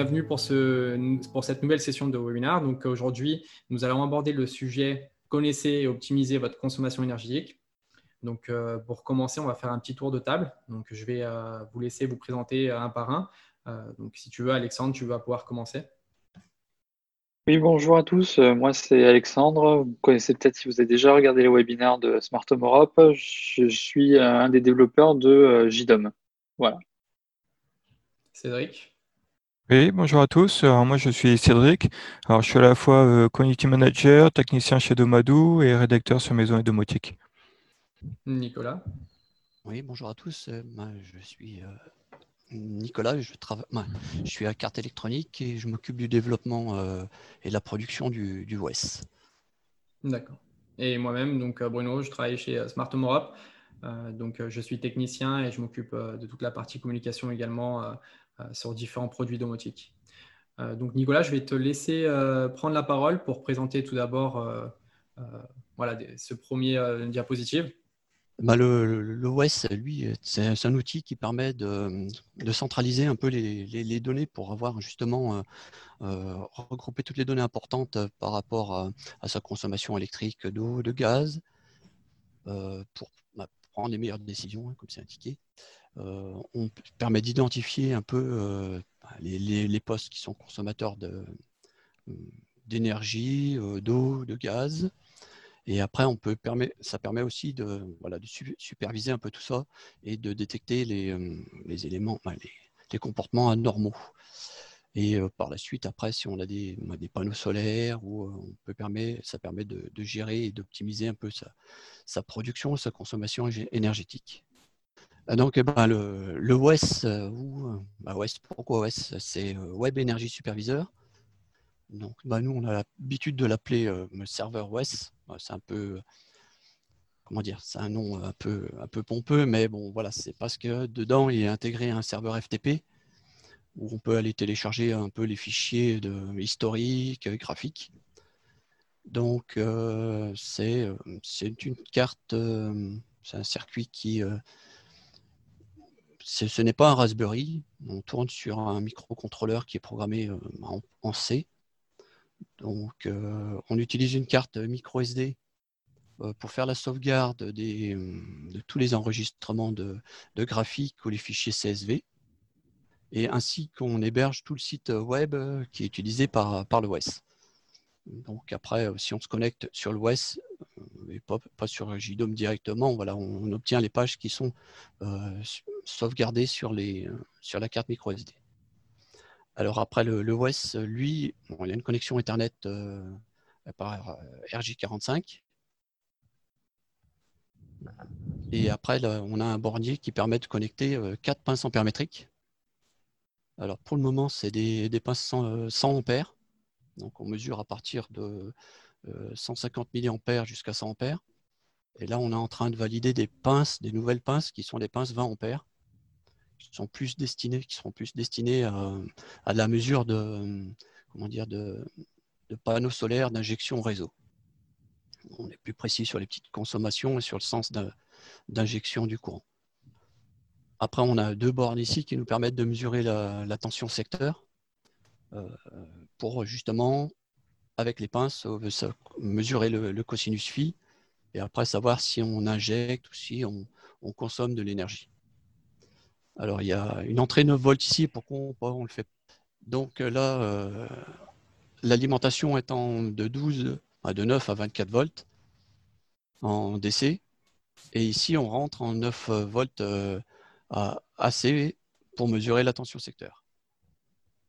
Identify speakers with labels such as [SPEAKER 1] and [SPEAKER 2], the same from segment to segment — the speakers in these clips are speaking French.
[SPEAKER 1] bienvenue pour, ce, pour cette nouvelle session de webinaire. Donc, aujourd'hui, nous allons aborder le sujet connaissez et optimisez votre consommation énergétique. Donc, euh, pour commencer, on va faire un petit tour de table. Donc, je vais euh, vous laisser vous présenter un par un. Euh, donc, si tu veux, Alexandre, tu vas pouvoir commencer.
[SPEAKER 2] Oui, bonjour à tous. Moi, c'est Alexandre. Vous connaissez peut-être si vous avez déjà regardé les webinaires de Smart Home Europe. Je suis un des développeurs de JDOM. Voilà.
[SPEAKER 1] Cédric?
[SPEAKER 3] Oui, bonjour à tous. Alors, moi, je suis Cédric. Alors, je suis à la fois euh, community manager, technicien chez Domadou et rédacteur sur Maison et Domotique.
[SPEAKER 1] Nicolas
[SPEAKER 4] Oui, bonjour à tous. Euh, je suis euh, Nicolas. Je, travaille, je suis à carte électronique et je m'occupe du développement et de la production du, du WES.
[SPEAKER 1] D'accord. Et moi-même, donc Bruno, je travaille chez Smart Home Europe. donc, je suis technicien et je m'occupe de toute la partie communication également euh, sur différents produits domotiques. Euh, donc Nicolas, je vais te laisser euh, prendre la parole pour présenter tout d'abord voilà, ce premier diapositive.
[SPEAKER 4] Bah le, le, lui, c'est un outil qui permet de, centraliser un peu les, données pour avoir justement regroupé toutes les données importantes par rapport à, sa consommation électrique d'eau, de gaz, pour bah, prendre les meilleures décisions, hein, comme c'est indiqué. Euh, on permet d'identifier un peu euh, les, postes qui sont consommateurs euh, d'énergie, d'eau, de gaz. Et après, on peut ça permet aussi de, superviser un peu tout ça et de détecter les, éléments, les, comportements anormaux. Et par la suite, après, si on a des, panneaux solaires, on peut permet, ça permet de, gérer et d'optimiser un peu sa production, sa consommation énergétique. Ah, donc, eh ben, le, le, WES, euh, ou, bah, pourquoi WES? C'est euh, Web Energy Supervisor. Donc, bah, nous, on a l'habitude de l'appeler euh, serveur. Bah, c'est un peu, comment dire, c'est un nom un peu, un peu pompeux, mais bon, voilà, c'est parce que dedans, il est intégré un serveur FTP où on peut aller télécharger un peu les fichiers de, historiques, graphiques. Donc, c'est une carte, c'est un circuit qui ce n'est pas un Raspberry. On tourne sur un microcontrôleur qui est programmé euh, en, C. Donc, euh, on utilise une carte micro SD euh, pour faire la sauvegarde de tous les enregistrements de, graphiques ou les fichiers CSV, et ainsi qu'on héberge tout le site web qui est utilisé par, par l'OS. Donc après, si on se connecte sur l'OS, et pas, sur JDOM directement, voilà, on, obtient les pages qui sont sauvegardé sur, les, euh, sur la carte micro SD. Alors après, le, OS, lui, il a une connexion Ethernet euh, par euh, RJ45. Et après, on a un bornier qui permet de connecter quatre pinces ampères-métriques. Alors pour le moment, c'est des, des, pinces 100, 100 ampères. Donc on mesure à partir de 150 mA jusqu'à 100 ampères. Et là, on est en train de valider des pinces, des nouvelles pinces qui sont des pinces 20 ampères qui sont plus destinés, qui seront plus destinés à, la mesure de, comment dire, de, panneaux solaires d'injection réseau. On est plus précis sur les petites consommations et sur le sens d'injection du courant. Après, on a deux bornes ici qui nous permettent de mesurer la, tension secteur euh, pour justement, avec les pinces, mesurer le, cosinus phi et après savoir si on injecte ou si on consomme de l'énergie. Alors, il y a une entrée 9 volts ici. Pourquoi on, le fait Donc euh, là, euh, l'alimentation étant de 12, de 9 à 24 volts en DC. Et ici, on rentre en 9 volts euh, à AC pour mesurer la tension secteur.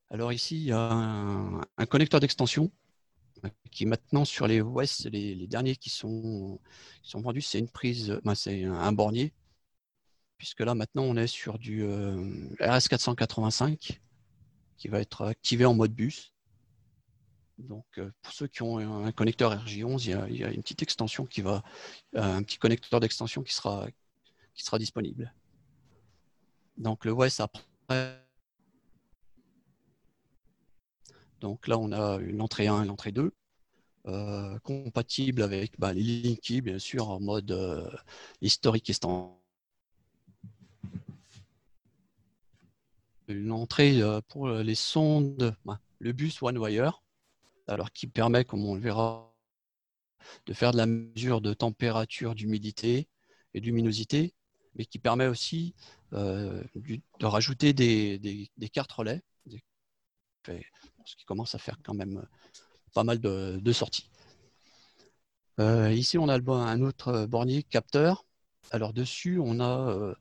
[SPEAKER 4] Alors ici, il y a un, connecteur d'extension qui maintenant sur les OS, les, derniers qui sont, sont vendus, c'est une prise, ben, c'est un bornier puisque là maintenant on est sur du euh, RS485 qui va être activé en mode bus. Donc euh, pour ceux qui ont un connecteur RJ11, il y a, une petite extension qui va, euh, un petit connecteur d'extension qui sera, qui sera disponible. Donc le OS après. Donc là on a une entrée 1 et l'entrée 2. compatible avec bah, les Linky, bien sûr, en mode historique et standard une entrée pour les sondes, le bus One Wire, alors qui permet, comme on le verra, de faire de la mesure de température, d'humidité et luminosité, mais qui permet aussi de rajouter des, cartes relais, ce qui commence à faire quand même pas mal de, sorties. ici, on a un autre bornier capteur. Alors dessus, on a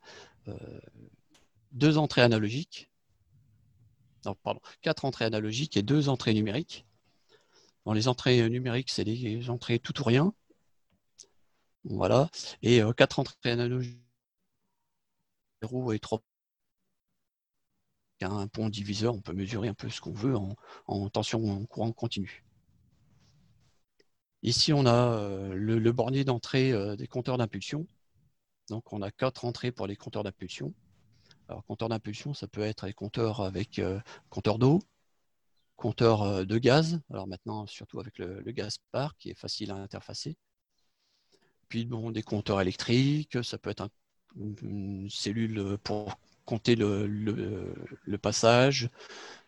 [SPEAKER 4] deux entrées analogiques. Non, pardon, quatre entrées analogiques et deux entrées numériques. Dans les entrées numériques, c'est des entrées tout ou rien. Voilà. Et euh, quatre entrées analogiques, 0 et 3. Un pont diviseur, on peut mesurer un peu ce qu'on veut en, tension en courant continu. Ici, on a euh, le, bornier d'entrée euh, des compteurs d'impulsion. Donc, on a quatre entrées pour les compteurs d'impulsion. Alors, compteur d'impulsion, ça peut être les compteurs avec euh, compteur d'eau, compteur euh, de gaz. Alors maintenant, surtout avec le, gaz par qui est facile à interfacer. Puis bon, des compteurs électriques, ça peut être une cellule pour compter le, passage.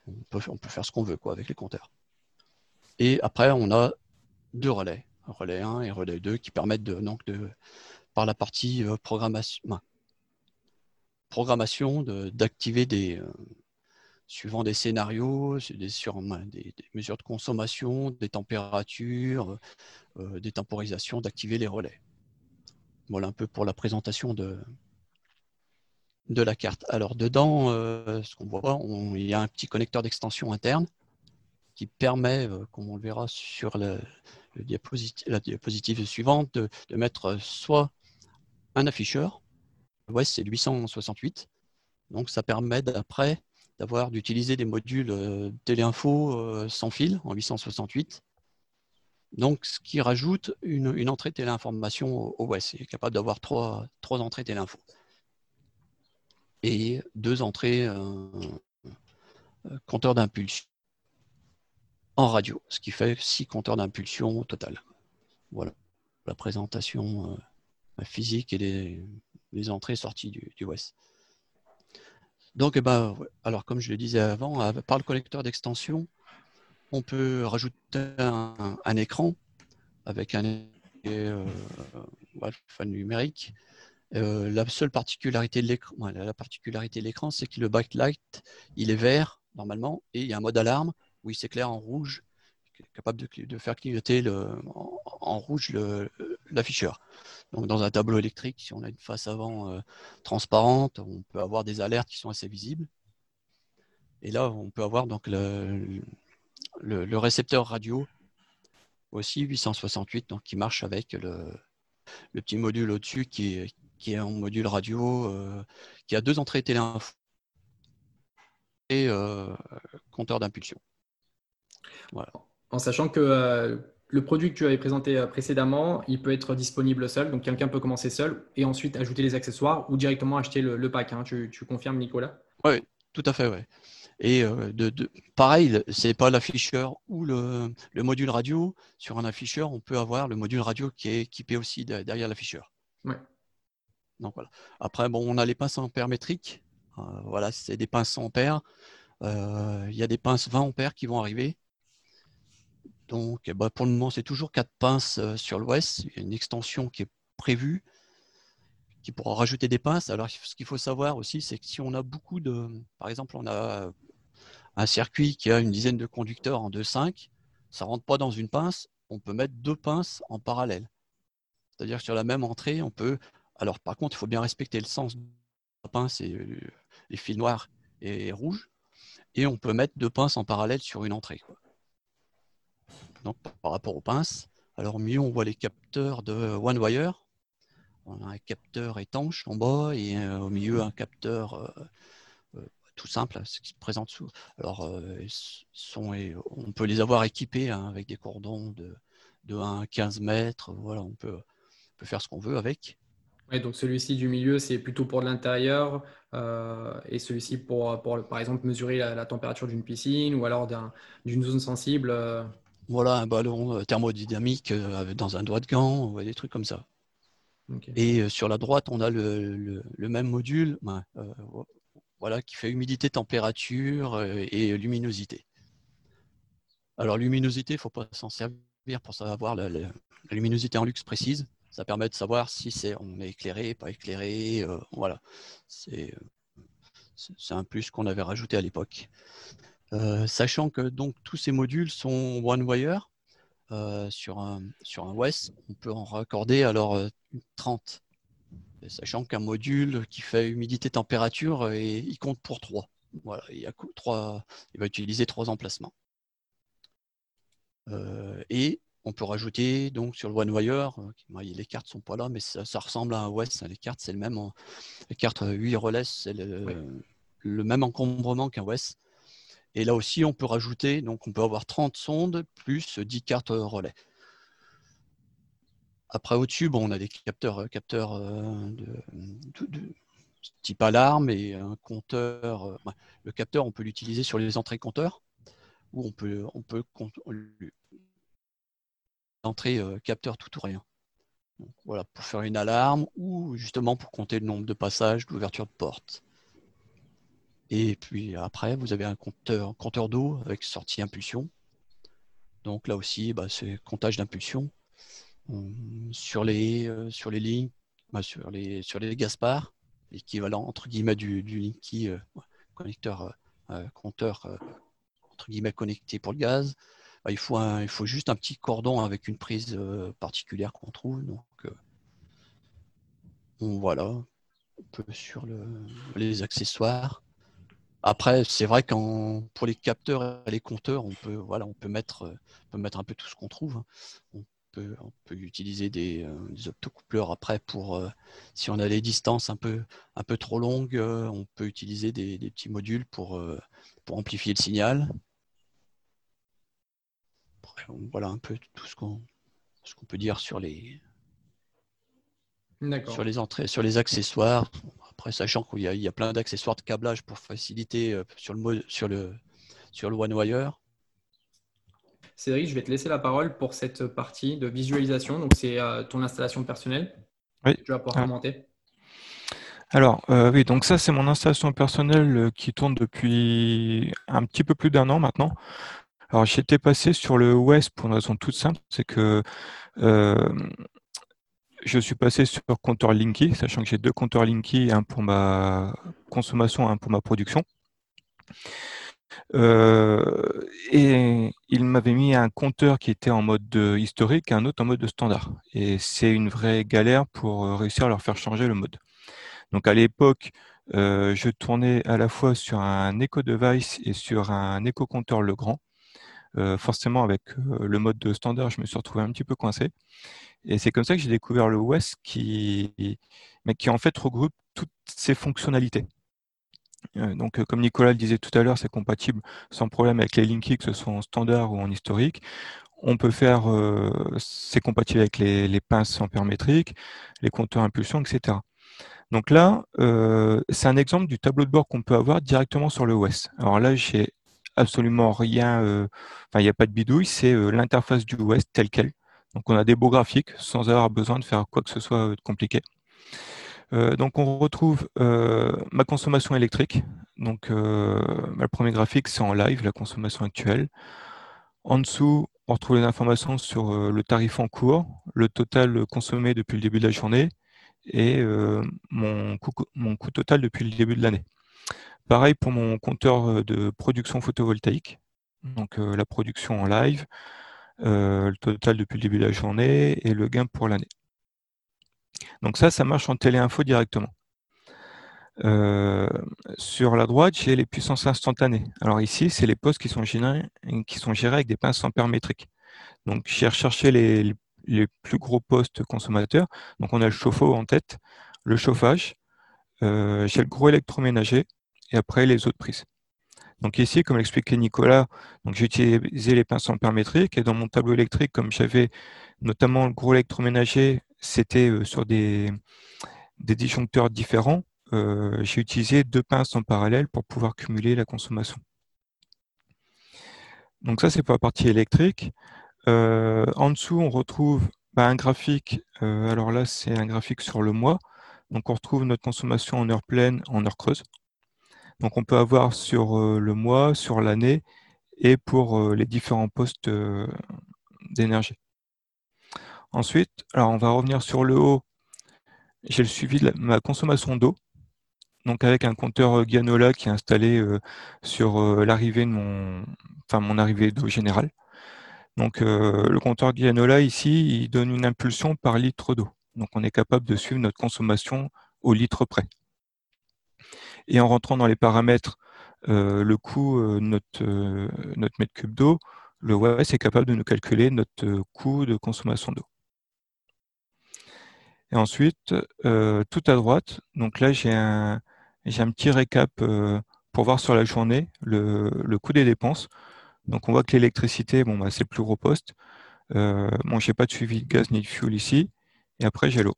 [SPEAKER 4] On peut, faire ce qu'on veut quoi, avec les compteurs. Et après, on a deux relais, relais 1 et relais 2, qui permettent de, donc de, par la partie euh, programmation, programmation d'activer des, euh, suivant des scénarios, des, sur, des, mesures de consommation, des températures, euh, des temporisations, d'activer les relais. Voilà un peu pour la présentation de, la carte. Alors dedans, euh, ce qu'on voit, il y a un petit connecteur d'extension interne qui permet, comme on le verra sur la diapositive suivante, de, de mettre soit un afficheur, Ouais, c'est 868. Donc ça permet d'après d'avoir d'utiliser des modules euh, téléinfo euh, sans fil en 868. Donc ce qui rajoute une, entrée téléinformation au OS. Il est capable d'avoir trois, trois entrées téléinfo. Et deux entrées euh, compteurs d'impulsion en radio, ce qui fait six compteurs d'impulsion au total. Voilà la présentation physique et des, les entrées et sorties du, du OS. Donc, ben, alors comme je le disais avant, par le collecteur d'extension, on peut rajouter un, écran avec un euh, numérique. Euh, la seule particularité de l'écran, la particularité de l'écran, c'est que le backlight, il est vert normalement, et il y a un mode alarme où il s'éclaire en rouge, capable de, faire clignoter en rouge l'afficheur. Donc dans un tableau électrique, si on a une face avant euh, transparente, on peut avoir des alertes qui sont assez visibles. Et là, on peut avoir donc le, le, récepteur radio aussi 868, donc qui marche avec le, petit module au-dessus qui est, qui est en module radio, euh, qui a deux entrées téléinfo et euh, compteur d'impulsion.
[SPEAKER 1] Voilà. En sachant que le produit que tu avais présenté euh, précédemment, il peut être disponible seul. Donc, quelqu'un peut commencer seul et ensuite ajouter les accessoires ou directement acheter le, pack. Hein. Tu, confirmes, Nicolas?
[SPEAKER 4] Oui, tout à fait. Ouais. Et euh, de, pareil, ce n'est pas l'afficheur ou le, module radio. Sur un afficheur, on peut avoir le module radio qui est équipé aussi derrière l'afficheur.
[SPEAKER 1] Ouais.
[SPEAKER 4] Donc voilà. Après, bon, on a les pinces ampères métriques. Euh, voilà, c'est des pinces ampères. Il y a des pinces 20 ampères qui vont arriver. Donc, eh ben, pour le moment, c'est toujours quatre pinces euh, sur l'ouest. Il y a une extension qui est prévue qui pourra rajouter des pinces. Alors, ce qu'il faut savoir aussi, c'est que si on a beaucoup de. Par exemple, on a un circuit qui a une dizaine de conducteurs en 2.5, ça ne rentre pas dans une pince, on peut mettre deux pinces en parallèle. C'est-à-dire sur la même entrée, on peut. Alors, par contre, il faut bien respecter le sens de la pince et euh, les fils noirs et rouges. Et on peut mettre deux pinces en parallèle sur une entrée par rapport aux pinces. Alors mieux on voit les capteurs de One Wire. On a un capteur étanche en bas et euh, au milieu un capteur euh, euh, tout simple, ce qui se présente sous. Alors sont, on peut les avoir équipés hein, avec des cordons de, de 1 à 15 mètres. Voilà, on peut, peut faire ce qu'on veut avec.
[SPEAKER 1] Ouais, donc celui-ci du milieu, c'est plutôt pour l'intérieur et celui-ci pour, pour, par exemple, mesurer la, température d'une piscine ou alors d'une zone sensible.
[SPEAKER 4] Voilà, un ballon euh, thermodynamique euh, dans un doigt de gant, des trucs comme ça. Et euh, sur la droite, on a le, même module. Ben, voilà, qui fait humidité, température et luminosité. Alors, luminosité, il ne faut pas s'en servir pour savoir la, luminosité en luxe précise. Ça permet de savoir si c'est on est éclairé, pas éclairé. voilà, c'est un plus qu'on avait rajouté à l'époque. Sachant que donc tous ces modules sont one wire, euh, sur, un, sur un WES, on peut en raccorder alors 30. Euh, sachant qu'un module qui fait humidité température, euh, il compte pour 3. Voilà, il, y a 3, il va utiliser 3 emplacements. et on peut rajouter donc sur le OneWire, les cartes sont pas là, mais ça, ressemble à un WES. Hein, les cartes, c'est le même. Les cartes 8 relais, c'est le, le, même encombrement qu'un WES. Et là aussi, on peut rajouter, donc on peut avoir 30 sondes plus 10 cartes relais. Après, au-dessus, on a des capteurs, euh, capteurs euh, de, type alarme et un compteur. Euh, le capteur, on peut l'utiliser sur les entrées compteurs ou on peut, on peut capteur tout ou rien. voilà, pour faire une alarme ou justement pour compter le nombre de passages d'ouverture de porte. Et puis après, vous avez un compteur, compteur d'eau avec sortie impulsion. Donc là aussi, bah, c'est comptage d'impulsion. Sur les, euh, sur les lignes, bah, sur, les, sur les Gaspard, l'équivalent entre guillemets du, Linky euh, connecteur, euh, compteur entre guillemets connecté pour le gaz. Bah, il, faut il faut juste un petit cordon avec une prise particulière qu'on trouve. Donc voilà, un peu sur le, les accessoires. Après, c'est vrai que pour les capteurs et les compteurs, on peut, voilà, on peut, mettre, euh, peut mettre un peu tout ce qu'on trouve. Hein. On peut, on peut utiliser des, euh, des, optocoupleurs après pour, euh, si on a des distances un peu, un peu trop longues, on peut utiliser des, petits modules pour, pour amplifier le signal. voilà un peu tout ce qu'on ce qu'on peut dire sur les, sur les entrées, sur les accessoires. Après, sachant qu'il y, a plein d'accessoires de câblage pour faciliter euh, sur le, sur le, sur le OneWire.
[SPEAKER 1] Cédric, je vais te laisser la parole pour cette partie de visualisation. Donc, c'est euh, ton installation personnelle.
[SPEAKER 3] Oui.
[SPEAKER 1] Tu vas pouvoir ah. commenter.
[SPEAKER 3] Alors, euh, oui, donc ça, c'est mon installation personnelle qui tourne depuis un petit peu plus d'un an maintenant. Alors, j'étais passé sur le West pour une raison toute simple, c'est que je suis passé sur compteur Linky, sachant que j'ai deux compteurs Linky, un pour ma consommation, un pour ma production. Euh, et il m'avait mis un compteur qui était en mode historique et un autre en mode standard. Et c'est une vraie galère pour euh, réussir à leur faire changer le mode. Donc à l'époque, euh, je tournais à la fois sur un Eco Device et sur un Eco Compteur Legrand. Forcément, avec le mode de standard, je me suis retrouvé un petit peu coincé. Et c'est comme ça que j'ai découvert le WES qui, mais qui en fait regroupe toutes ces fonctionnalités. Euh, donc, euh, comme Nicolas le disait tout à l'heure, c'est compatible sans problème avec les Linky, que ce soit en standard ou en historique. On peut faire, euh, c'est compatible avec les, pinces ampère-métriques, les compteurs impulsion, etc. Donc là, c'est un exemple du tableau de bord qu'on peut avoir directement sur le OS. Alors là, j'ai absolument rien, enfin, il n'y a pas de bidouille, c'est l'interface du OS telle qu'elle. Donc on a des beaux graphiques sans avoir besoin de faire quoi que ce soit de compliqué. Euh, donc on retrouve euh, ma consommation électrique. Donc euh, le premier graphique c'est en live, la consommation actuelle. En dessous, on retrouve les informations sur le tarif en cours, le total consommé depuis le début de la journée et mon, coût, total depuis le début de l'année. Pareil pour mon compteur de production photovoltaïque, donc la production en live, euh, le total depuis le début de la journée et le gain pour l'année. Donc ça, ça marche en téléinfo directement. Euh, sur la droite, j'ai les puissances instantanées. Alors ici, c'est les postes qui sont gérés, qui sont gérés avec des pinces ampère-métriques. Donc j'ai recherché les, plus gros postes consommateurs. Donc on a le chauffe-eau en tête, le chauffage, euh, j'ai le gros électroménager et après les autres prises. Donc ici, comme l'expliquait Nicolas, j'ai utilisé les pinces ampère-métriques et dans mon tableau électrique, comme j'avais notamment le gros électroménager, c'était euh, sur des, disjoncteurs différents, euh, j'ai utilisé deux pinces en parallèle pour pouvoir cumuler la consommation. Donc ça, c'est pour la partie électrique. Euh, en dessous, on retrouve bah, un graphique. alors là, c'est un graphique sur le mois. Donc on retrouve notre consommation en heure pleine, en heure creuse. Donc on peut avoir sur le mois, sur l'année et pour les différents postes d'énergie. Ensuite, on va revenir sur le haut. J'ai le suivi de ma consommation d'eau. Donc avec un compteur Gianola qui est installé sur l'arrivée de mon, mon arrivée d'eau générale. Donc le compteur Gianola ici, il donne une impulsion par litre d'eau. Donc on est capable de suivre notre consommation au litre près. Et en rentrant dans les paramètres, le coût de notre, notre mètre cube d'eau, le OS est capable de nous calculer notre coût de consommation d'eau. Et ensuite, tout à droite, donc là j'ai un, un petit récap pour voir sur la journée le, le coût des dépenses. Donc on voit que l'électricité, bon, bah, c'est le plus gros poste. Euh, bon, je n'ai pas de suivi de gaz ni de fuel ici. Et après, j'ai l'eau.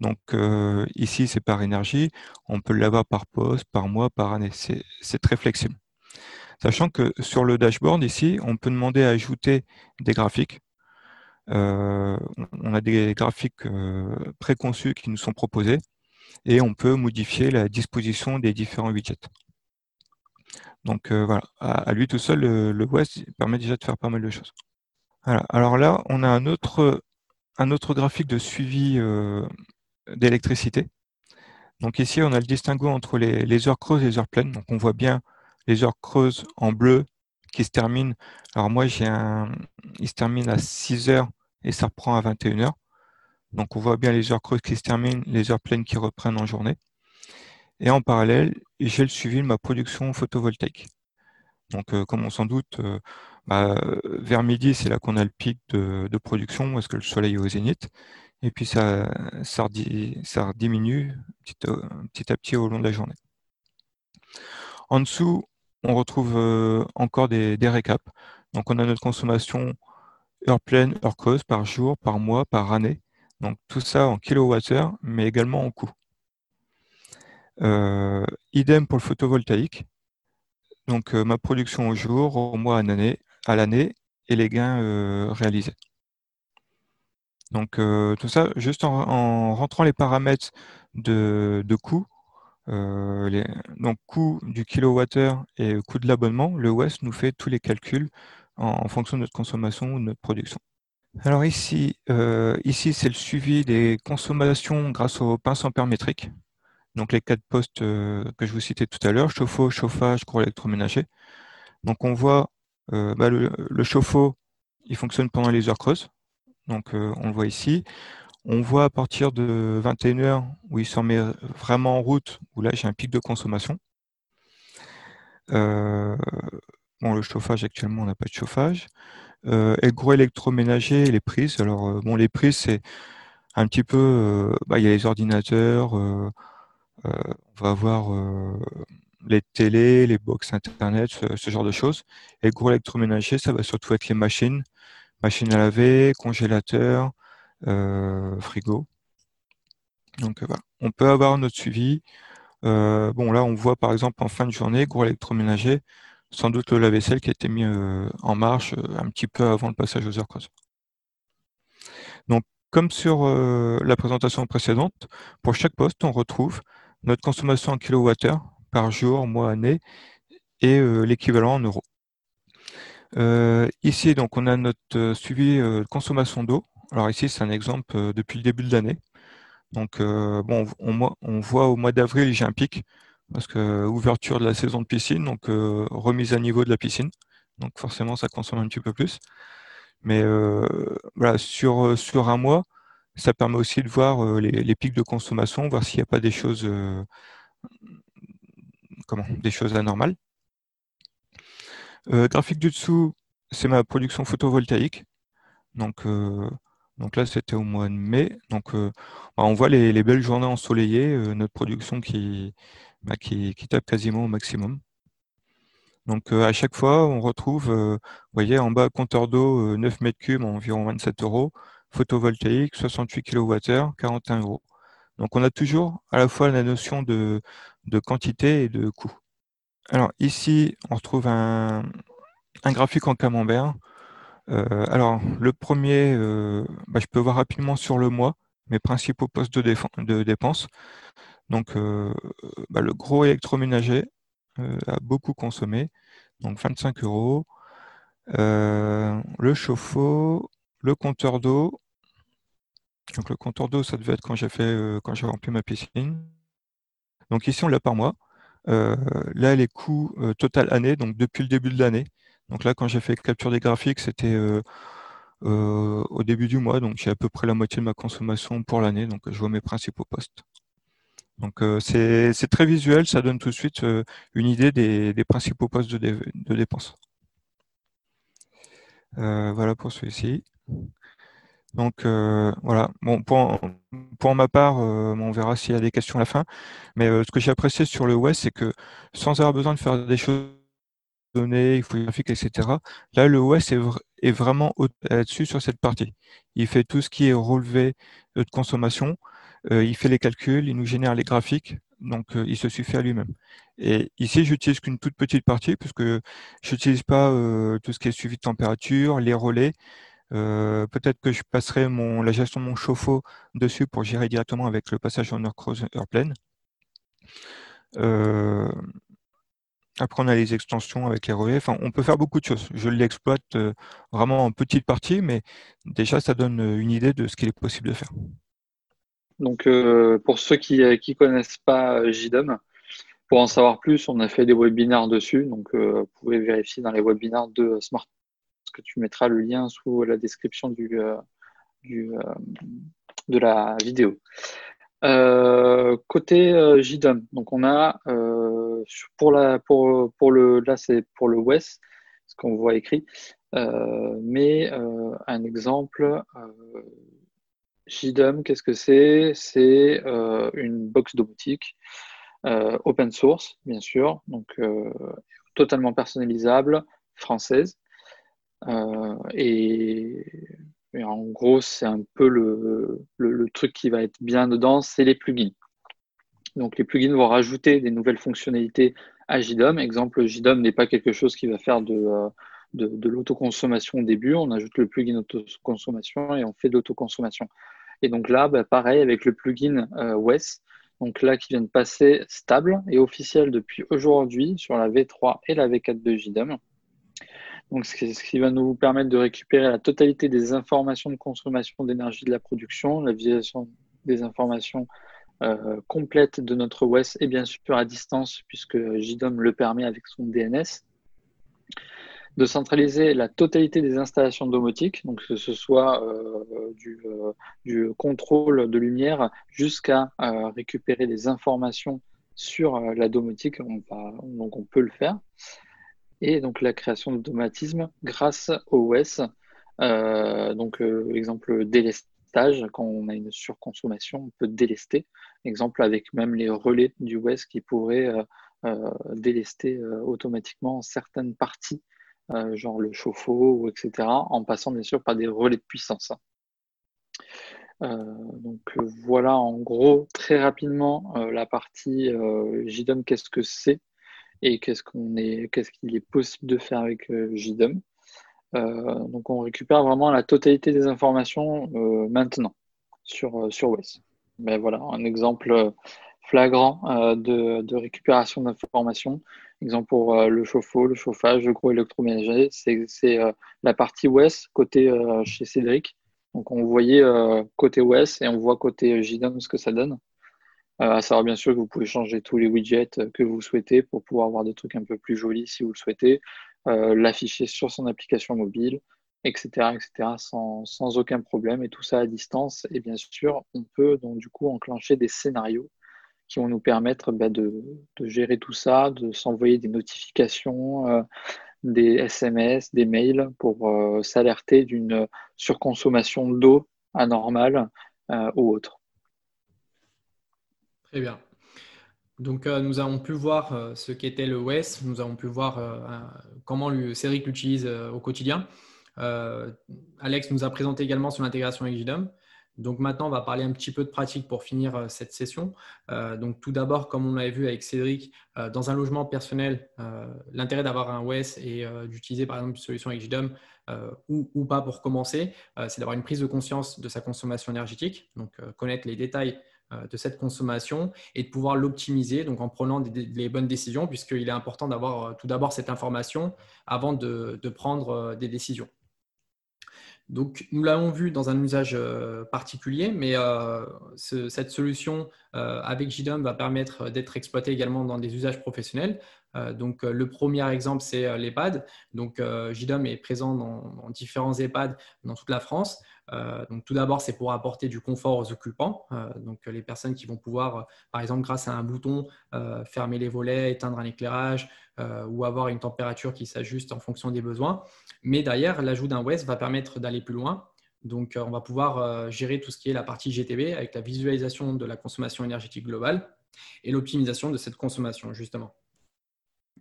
[SPEAKER 3] Donc euh, ici, c'est par énergie. On peut l'avoir par poste, par mois, par année. C'est très flexible. Sachant que sur le dashboard, ici, on peut demander à ajouter des graphiques. Euh, on a des graphiques euh, préconçus qui nous sont proposés et on peut modifier la disposition des différents widgets. Donc voilà, à, lui tout seul, le, le permet déjà de faire pas mal de choses. Alors là, on a un autre, un autre graphique de suivi d'électricité. Donc ici, on a le distinguo entre les, heures creuses et les heures pleines. Donc on voit bien les heures creuses en bleu qui se terminent. Alors moi, j'ai un, il se termine à 6 heures et ça reprend à 21 heures. Donc on voit bien les heures creuses qui se terminent, les heures pleines qui reprennent en journée. Et en parallèle, j'ai le suivi de ma production photovoltaïque. Donc, euh, comme on s'en doute, euh, bah, vers midi, c'est là qu'on a le pic de, production, parce que le soleil est au zénith. Et puis, ça, ça, diminue euh, petit, à petit au long de la journée. En dessous, on retrouve encore des, récaps. Donc, on a notre consommation heure pleine, heure creuse, par jour, par mois, par année. Donc, tout ça en kilowattheure, mais également en coût. Euh, idem pour le photovoltaïque. Donc euh, ma production au jour, au mois, à l'année, et les gains euh, réalisés. Donc tout ça, juste en, rentrant les paramètres de, coût, donc coût du kilowattheure et coût de l'abonnement, le OS nous fait tous les calculs en, fonction de notre consommation ou de notre production. Alors ici, ici c'est le suivi des consommations grâce au pince ampère métrique. Donc les quatre postes euh, que je vous citais tout à l'heure, chauffe-eau, chauffage, courant électroménager. Donc on voit euh, bah, le, chauffe-eau, il fonctionne pendant les heures creuses. Donc euh, on le voit ici. On voit à partir de 21h où il se met vraiment en route, où là j'ai un pic de consommation. bon, le chauffage actuellement, on n'a pas de chauffage. et le gros électroménager, les prises. Alors bon, les prises, c'est un petit peu, bah, il y a les ordinateurs, euh, on va avoir euh, les télés, les box internet, ce, genre de choses. Et le gros électroménager, ça va surtout être les machines, machines à laver, congélateurs, euh, frigo. Donc voilà, on peut avoir notre suivi. bon là, on voit par exemple en fin de journée, gros électroménager, sans doute le lave-vaisselle qui a été mis en marche un petit peu avant le passage aux heures creuses. Donc comme sur la présentation précédente, pour chaque poste, on retrouve notre consommation en kilowattheure par jour, mois, année, et euh, l'équivalent en euros. Euh, ici, donc, on a notre euh, suivi de consommation d'eau. Alors ici, c'est un exemple depuis le début de l'année. Donc, bon, on, voit au mois d'avril, j'ai un pic, parce que ouverture de la saison de piscine, donc remise à niveau de la piscine. Donc forcément, ça consomme un petit peu plus. Mais voilà, sur, sur un mois, ça permet aussi de voir euh, les, pics de consommation, voir s'il n'y a pas des choses, euh, comment, des choses anormales. Euh, graphique du dessous, c'est ma production photovoltaïque. Donc, donc là, c'était au mois de mai. Donc, bah, on voit les, belles journées ensoleillées, notre production bah, qui, qui, tape quasiment au maximum. Donc à chaque fois, on retrouve, vous voyez, en bas, compteur d'eau, 9 mètres cubes, environ 27 euros photovoltaïque, 68 kWh, 41 euros. Donc on a toujours à la fois la notion de, quantité et de coût. Alors ici, on retrouve un, graphique en camembert. Euh, alors le premier, euh, bah, je peux voir rapidement sur le mois mes principaux postes de, de dépenses. Donc euh, bah, le gros électroménager, a beaucoup consommé, donc 25 euros. le chauffe-eau, le compteur d'eau. Donc le compteur d'eau, ça devait être quand j'ai fait quand j'ai rempli ma piscine. Donc ici on l'a par mois. Là les coûts total année, donc depuis le début de l'année. Donc là quand j'ai fait capture des graphiques, c'était au début du mois, donc j'ai à peu près la moitié de ma consommation pour l'année, donc je vois mes principaux postes. Donc c'est très visuel, ça donne tout de suite une idée des, principaux postes de, dépenses. voilà pour celui-ci. Donc voilà. Bon, pour, ma part, on verra s'il y a des questions à la fin. Mais ce que j'ai apprécié sur le West, c'est que sans avoir besoin de faire des choses données, graphiques, etc. Là, le OS est, vraiment au-dessus sur cette partie. Il fait tout ce qui est relevé de consommation, euh, il fait les calculs, il nous génère les graphiques, donc euh, il se suffit à lui-même. Et ici, j'utilise qu'une toute petite partie, puisque je n'utilise pas euh, tout ce qui est suivi de température, les relais. Peut-être que je passerai la gestion de mon chauffe-eau dessus pour gérer directement avec le passage en heure creuse, heure pleine. Après, on a les extensions avec les relais. Enfin, on peut faire beaucoup de choses. Je l'exploite euh, vraiment en petite partie, mais déjà, ça donne euh, une idée de ce qu'il est possible de faire.
[SPEAKER 2] Donc, euh, pour ceux qui ne connaissent pas JDOM, pour en savoir plus, on a fait des webinaires dessus. Donc, vous pouvez vérifier dans les webinaires de Smart que tu mettras le lien sous la description du, de la vidéo. côté JDOM, donc on a pour, la, pour, pour le, là, c'est pour le West, ce qu'on voit écrit. Euh, mais euh, un exemple, euh, JDOM, qu'est-ce que c'est? C'est une box domotique open source, bien sûr, donc totalement personnalisable, française. Et, en gros, c'est un peu le, truc qui va être bien dedans, c'est les plugins. Donc les plugins vont rajouter des nouvelles fonctionnalités à JDOM. Exemple, JDOM n'est pas quelque chose qui va faire de, euh, l'autoconsommation au début. On ajoute le plugin autoconsommation et on fait de l'autoconsommation. Et donc là, bah, pareil avec le plugin euh, donc là qui vient de passer stable et officiel depuis aujourd'hui sur la V3 et la V4 de JDOM. Donc, ce qui va nous permettre de récupérer la totalité des informations de consommation d'énergie de la production, la visualisation des informations euh, complète de notre OS et bien sûr à distance puisque JDOM le permet avec son DNS de centraliser la totalité des installations domotiques, donc que ce soit euh, euh, du, contrôle de lumière jusqu'à récupérer des informations sur la domotique, donc on peut le faire. Et donc la création d'automatisme grâce au OS, donc exemple délestage quand on a une surconsommation, on peut délester. Exemple avec même les relais du West qui pourraient euh, euh, délester euh, automatiquement certaines parties, genre le chauffe-eau, etc., en passant bien sûr par des relais de puissance. donc voilà en gros très rapidement la partie JDOM, qu'est-ce que c'est? Et qu'est-ce qu'on est, qu'est-ce qu'il est possible de faire avec JDOM. Euh, donc on récupère vraiment la totalité des informations euh, maintenant sur, euh, sur. Mais voilà, un exemple flagrant de, récupération d'informations. Exemple pour le chauffe-eau, le chauffage, le gros électroménager, c'est la partie WES côté chez Cédric. Donc on voyait côté WES et on voit côté JDOM ce que ça donne. À savoir bien sûr que vous pouvez changer tous les widgets que vous souhaitez pour pouvoir avoir des trucs un peu plus jolis si vous le souhaitez. Euh, l'afficher sur son application mobile, etc., etc., sans, sans, aucun problème, et tout ça à distance. Et bien sûr, on peut donc du coup enclencher des scénarios qui vont nous permettre bah, de, gérer tout ça, de s'envoyer des notifications, euh, des SMS, des mails pour euh, s'alerter d'une surconsommation d'eau anormale ou autre.
[SPEAKER 1] Très bien. Donc, euh, nous avons pu voir euh, ce qu'était le WES, nous avons pu voir euh, comment Cédric l'utilise au quotidien. Alex nous a présenté également son intégration avec JDOM. Donc maintenant, on va parler un petit peu de pratique pour finir cette session. donc tout d'abord, comme on l'avait vu avec Cédric, dans un logement personnel, l'intérêt d'avoir un WES et d'utiliser par exemple une solution avec JDOM ou, pas pour commencer, c'est d'avoir une prise de conscience de sa consommation énergétique, donc connaître les détails de cette consommation et de pouvoir l'optimiser donc en prenant les bonnes décisions puisqu'il est important d'avoir tout d'abord cette information avant de prendre des décisions. Donc, nous l'avons vu dans un usage euh, particulier, mais euh, cette solution euh, avec JDOM va permettre d'être exploitée également dans des usages professionnels. donc, le premier exemple, c'est l'EHPAD. Donc, JDOM est présent dans, différents EHPAD dans toute la France. donc, tout d'abord, c'est pour apporter du confort aux occupants. donc, les personnes qui vont pouvoir, par exemple, grâce à un bouton, fermer les volets, éteindre un éclairage, ou avoir une température qui s'ajuste en fonction des besoins. Mais derrière, l'ajout d'un WES va permettre d'aller plus loin. Donc, euh, on va pouvoir euh, gérer tout ce qui est la partie GTB avec la visualisation de la consommation énergétique globale et l'optimisation de cette consommation, justement.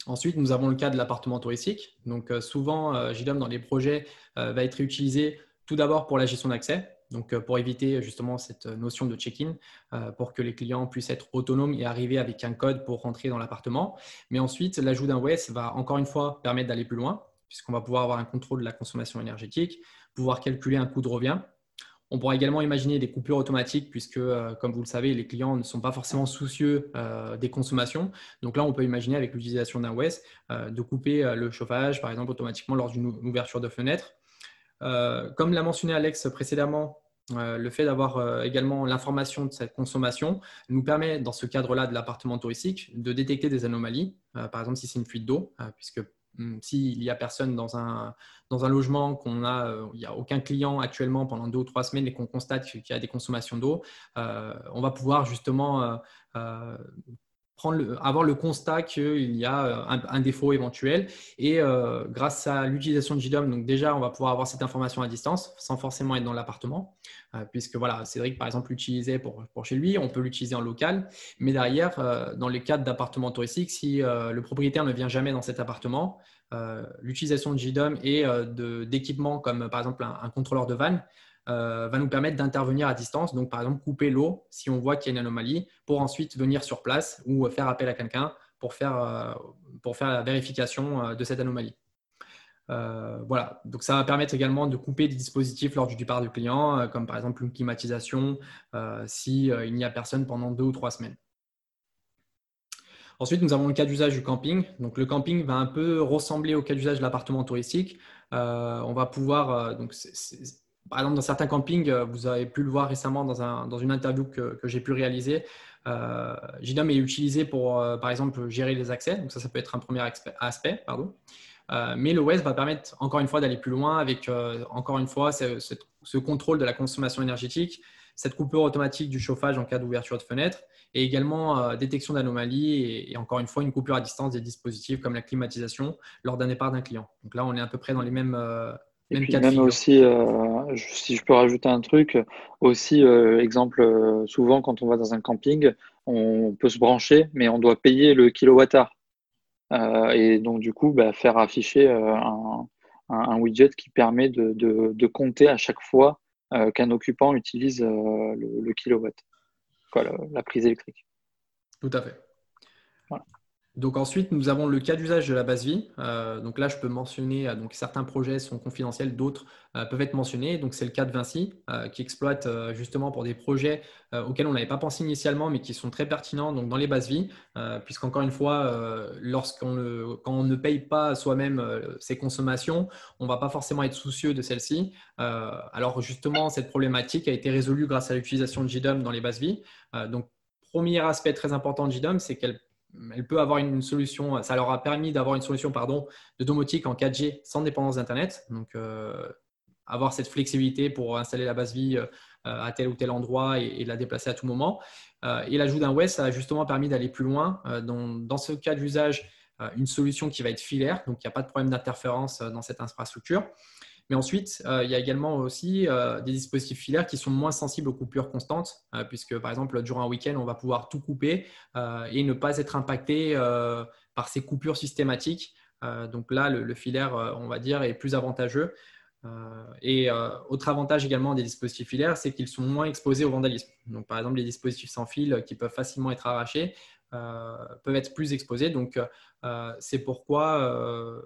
[SPEAKER 1] Ensuite, nous avons le cas de l'appartement touristique. Donc, souvent, JDOM dans les projets va être utilisé tout d'abord pour la gestion d'accès. Donc, euh, pour éviter justement cette notion de check-in, euh, pour que les clients puissent être autonomes et arriver avec un code pour rentrer dans l'appartement. Mais ensuite, l'ajout d'un WES va encore une fois permettre d'aller plus loin, puisqu'on va pouvoir avoir un contrôle de la consommation énergétique, pouvoir calculer un coût de revient. On pourra également imaginer des coupures automatiques, puisque, euh, comme vous le savez, les clients ne sont pas forcément soucieux des consommations. Donc là, on peut imaginer avec l'utilisation d'un WES de couper le chauffage, par exemple, automatiquement lors d'une ouverture de fenêtre. comme l'a mentionné Alex précédemment, euh, le fait d'avoir euh, également l'information de cette consommation nous permet, dans ce cadre-là de l'appartement touristique, de détecter des anomalies. Euh, par exemple, si c'est une fuite d'eau, puisque s'il n'y a personne dans un, dans un logement, qu'on a, il n'y a aucun client actuellement pendant deux ou trois semaines et qu'on constate qu'il y a des consommations d'eau, on va pouvoir justement avoir le constat qu'il y a euh, un, défaut éventuel. Et euh, grâce à l'utilisation de JDOM, donc déjà, on va pouvoir avoir cette information à distance sans forcément être dans l'appartement. Euh, puisque voilà, Cédric, par exemple, l'utilisait pour, pour, chez lui, on peut l'utiliser en local. Mais derrière, dans les cadres d'appartements touristiques, si le propriétaire ne vient jamais dans cet appartement, l'utilisation de JDOM et d'équipements comme par exemple un, un contrôleur de vanne euh, va nous permettre d'intervenir à distance. Donc, par exemple, couper l'eau si on voit qu'il y a une anomalie pour ensuite venir sur place ou faire appel à quelqu'un pour faire, euh, pour faire la vérification euh, de cette anomalie. voilà, donc ça va permettre également de couper des dispositifs lors du départ du client, comme par exemple une climatisation, s'il n'y a personne pendant deux ou trois semaines. Ensuite, nous avons le cas d'usage du camping. Donc, le camping va un peu ressembler au cas d'usage de l'appartement touristique. on va pouvoir, donc, par dans certains campings, euh, vous avez pu le voir récemment dans, une interview que, j'ai pu réaliser, euh, est utilisé pour, euh, par exemple, gérer les accès. Donc ça, ça peut être un premier aspect. Euh, mais l'OS va permettre, encore une fois, d'aller plus loin avec, encore une fois, ce, contrôle de la consommation énergétique, cette coupure automatique du chauffage en cas d'ouverture de fenêtre et également détection d'anomalies et, encore une fois, une coupure à distance des dispositifs comme la climatisation lors d'un départ d'un client. Donc là, on est à peu près dans les mêmes
[SPEAKER 2] et puis même aussi, euh, si je peux rajouter un truc, aussi, euh, exemple, euh, souvent quand on va dans un camping, on peut se brancher, mais on doit payer le kilowattheure. et donc, du coup, bah, faire afficher un, widget qui permet de, compter à chaque fois qu'un occupant utilise le, kilowatt, quoi, la prise électrique.
[SPEAKER 1] Tout à fait. Donc ensuite, nous avons le cas d'usage de la base vie. Euh, donc là, je peux mentionner, euh, donc certains projets sont confidentiels, d'autres euh, peuvent être mentionnés. Donc c'est le cas de Vinci qui exploite justement pour des projets auxquels on n'avait pas pensé initialement, mais qui sont très pertinents dans les bases vie, puisqu'encore une fois, lorsqu'on ne, quand on ne paye pas soi-même ses consommations, on ne va pas forcément être soucieux de celles-ci. alors justement, cette problématique a été résolue grâce à l'utilisation de JDOM dans les bases vie. donc premier aspect très important de JDOM, c'est qu'elle elle peut avoir une solution, ça leur a permis d'avoir une solution pardon, de domotique en 4G sans dépendance d'Internet. Donc, euh, avoir cette flexibilité pour installer la base vie euh, à tel ou tel endroit et, la déplacer à tout moment. Euh, et l'ajout d'un WES a justement permis d'aller plus loin. Dans, dans, ce cas d'usage, une solution qui va être filaire, donc il n'y a pas de problème d'interférence dans cette infrastructure. Mais ensuite, euh, il y a également aussi euh, des dispositifs filaires qui sont moins sensibles aux coupures constantes, euh, puisque par exemple, durant un week-end, on va pouvoir tout couper et ne pas être impacté par ces coupures systématiques. donc là, le, filaire, on va dire, est plus avantageux. et autre avantage également des dispositifs filaires, c'est qu'ils sont moins exposés au vandalisme. Donc, par exemple, les dispositifs sans fil qui peuvent facilement être arrachés peuvent être plus exposés. Donc, c'est pourquoi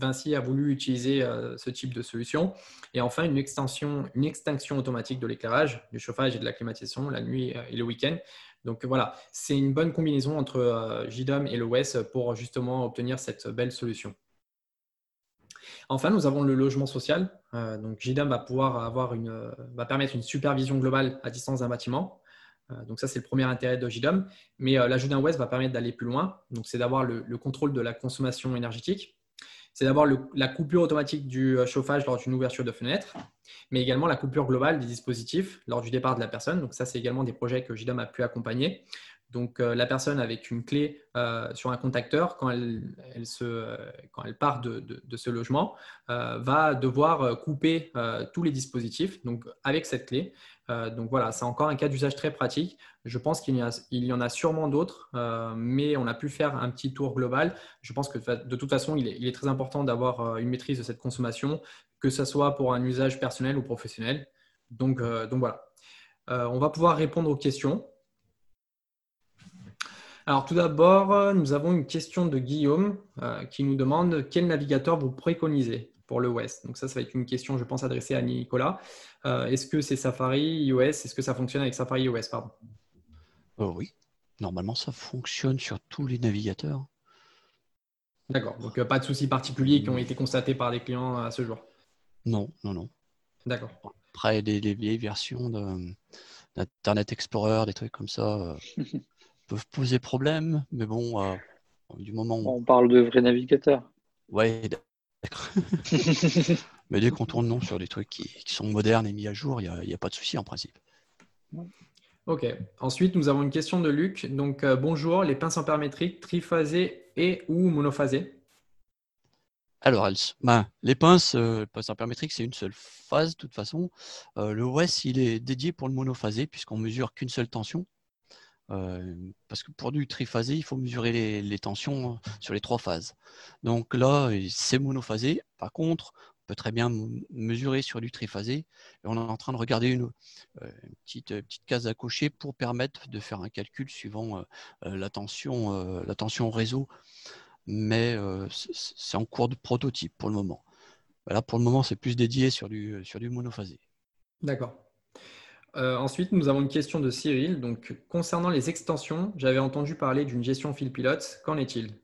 [SPEAKER 1] Vinci a voulu utiliser ce type de solution. Et enfin, une, extension, une extinction automatique de l'éclairage, du chauffage et de la climatisation la nuit et le week-end. Donc voilà, c'est une bonne combinaison entre JDOM et l'OS pour justement obtenir cette belle solution. Enfin, nous avons le logement social. donc JDOM va pouvoir avoir une, va permettre une supervision globale à distance d'un bâtiment. Euh, donc ça, c'est le premier intérêt de JDOM. Mais euh, l'ajout d'un OS va permettre d'aller plus loin. Donc c'est d'avoir le, contrôle de la consommation énergétique. C'est d'avoir la coupure automatique du euh, chauffage lors d'une ouverture de fenêtre, mais également la coupure globale des dispositifs lors du départ de la personne. Donc ça, c'est également des projets que JDOM a pu accompagner. Donc la personne avec une clé sur un contacteur, quand elle, elle part de, ce logement, va devoir couper tous les dispositifs avec cette clé. Euh, donc voilà, c'est encore un cas d'usage très pratique. Je pense qu'il y, en a sûrement d'autres, euh, mais on a pu faire un petit tour global. Je pense que de toute façon, il est, très important d'avoir euh, une maîtrise de cette consommation, que ce soit pour un usage personnel ou professionnel. Donc, donc voilà. on va pouvoir répondre aux questions. Alors tout d'abord, nous avons une question de Guillaume qui nous demande quel navigateur vous préconisez pour le West? Donc ça, ça va être une question, je pense, adressée à Nicolas. Euh, est-ce que c'est Safari iOS? Est-ce que ça fonctionne avec Safari iOS? Pardon
[SPEAKER 4] euh, Oui, normalement, ça fonctionne sur tous les navigateurs.
[SPEAKER 1] D'accord, donc euh, pas de soucis particuliers qui ont été constatés par des clients à ce jour?
[SPEAKER 4] Non, non, non.
[SPEAKER 1] D'accord.
[SPEAKER 4] Après, des, vieilles versions d'Internet Explorer, des trucs comme ça, peuvent poser problème, mais bon, du moment où...
[SPEAKER 2] On parle de vrais navigateurs.
[SPEAKER 4] Ouais, Mais dès qu'on tourne non sur des trucs qui, sont modernes et mis à jour, il n'y a, pas de souci en principe.
[SPEAKER 1] Ok. Ensuite, nous avons une question de Luc. Donc, euh, bonjour, les pinces ampérométriques triphasées et ou monophasées
[SPEAKER 4] alors, ben, les pinces, euh, pinces c'est une seule phase de toute façon. Euh, le OS, il est dédié pour le monophasé puisqu'on mesure qu'une seule tension. Euh, parce que pour du triphasé, il faut mesurer les, tensions sur les trois phases. Donc là, c'est monophasé. Par contre, on peut très bien mesurer sur du triphasé. On est en train de regarder une, euh, petite, petite, case à cocher pour permettre de faire un calcul suivant euh, la, tension, la tension réseau. Mais c'est en cours de prototype pour le moment. Là, pour le moment, c'est plus dédié sur du, sur du monophasé.
[SPEAKER 1] D'accord. Euh, ensuite, nous avons une question de Cyril. Donc, concernant les extensions, j'avais entendu parler d'une gestion fil pilote. Qu'en est-il?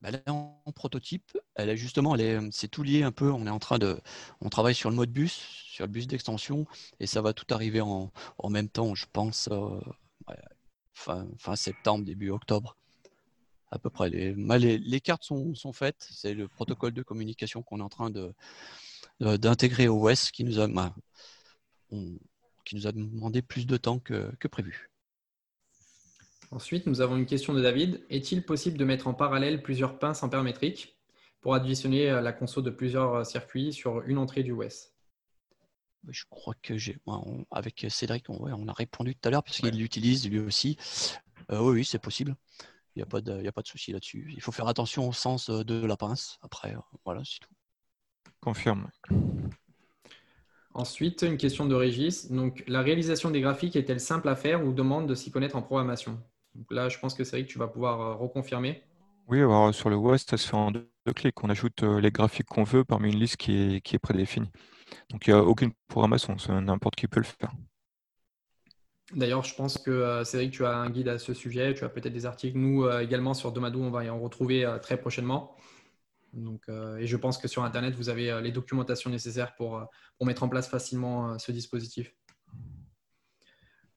[SPEAKER 4] Bah, Elle est en prototype. Elle est justement, c'est tout lié un peu. On est en train de, on travaille sur le mode bus, sur le bus d'extension, et ça va tout arriver en, même temps. Je pense euh, fin, septembre, début octobre, à peu près. Les, les, cartes sont, faites. C'est le protocole de communication qu'on est en train de d'intégrer au OS qui nous a qui nous a demandé plus de temps que, prévu.
[SPEAKER 1] Ensuite, nous avons une question de David. Est-il possible de mettre en parallèle plusieurs pinces ampérométriques pour additionner euh, la conso de plusieurs euh, circuits sur une entrée du OS
[SPEAKER 4] Je crois que j'ai, avec Cédric, on, a répondu tout à l'heure parce qu'il l'utilise lui aussi. Euh, oui, c'est possible. Il n'y a pas de, de souci là-dessus. Il faut faire attention au sens de la pince. Après, voilà, c'est tout.
[SPEAKER 3] Confirme.
[SPEAKER 1] Ensuite, une question de Régis. Donc, la réalisation des graphiques est-elle simple à faire ou demande de s'y connaître en programmation? Donc Là, je pense que c'est que tu vas pouvoir euh, reconfirmer.
[SPEAKER 3] Oui, alors sur le West, ça se fait en deux, clics. On ajoute euh, les graphiques qu'on veut parmi une liste qui est, qui est prédéfinie. Donc, il n'y a aucune programmation, n'importe qui peut le faire.
[SPEAKER 1] D'ailleurs, je pense que euh, c'est que tu as un guide à ce sujet, tu as peut-être des articles. Nous également sur Domadou, on va y en retrouver très prochainement. Donc, euh, et je pense que sur Internet, vous avez euh, les documentations nécessaires pour, euh, pour mettre en place facilement ce dispositif.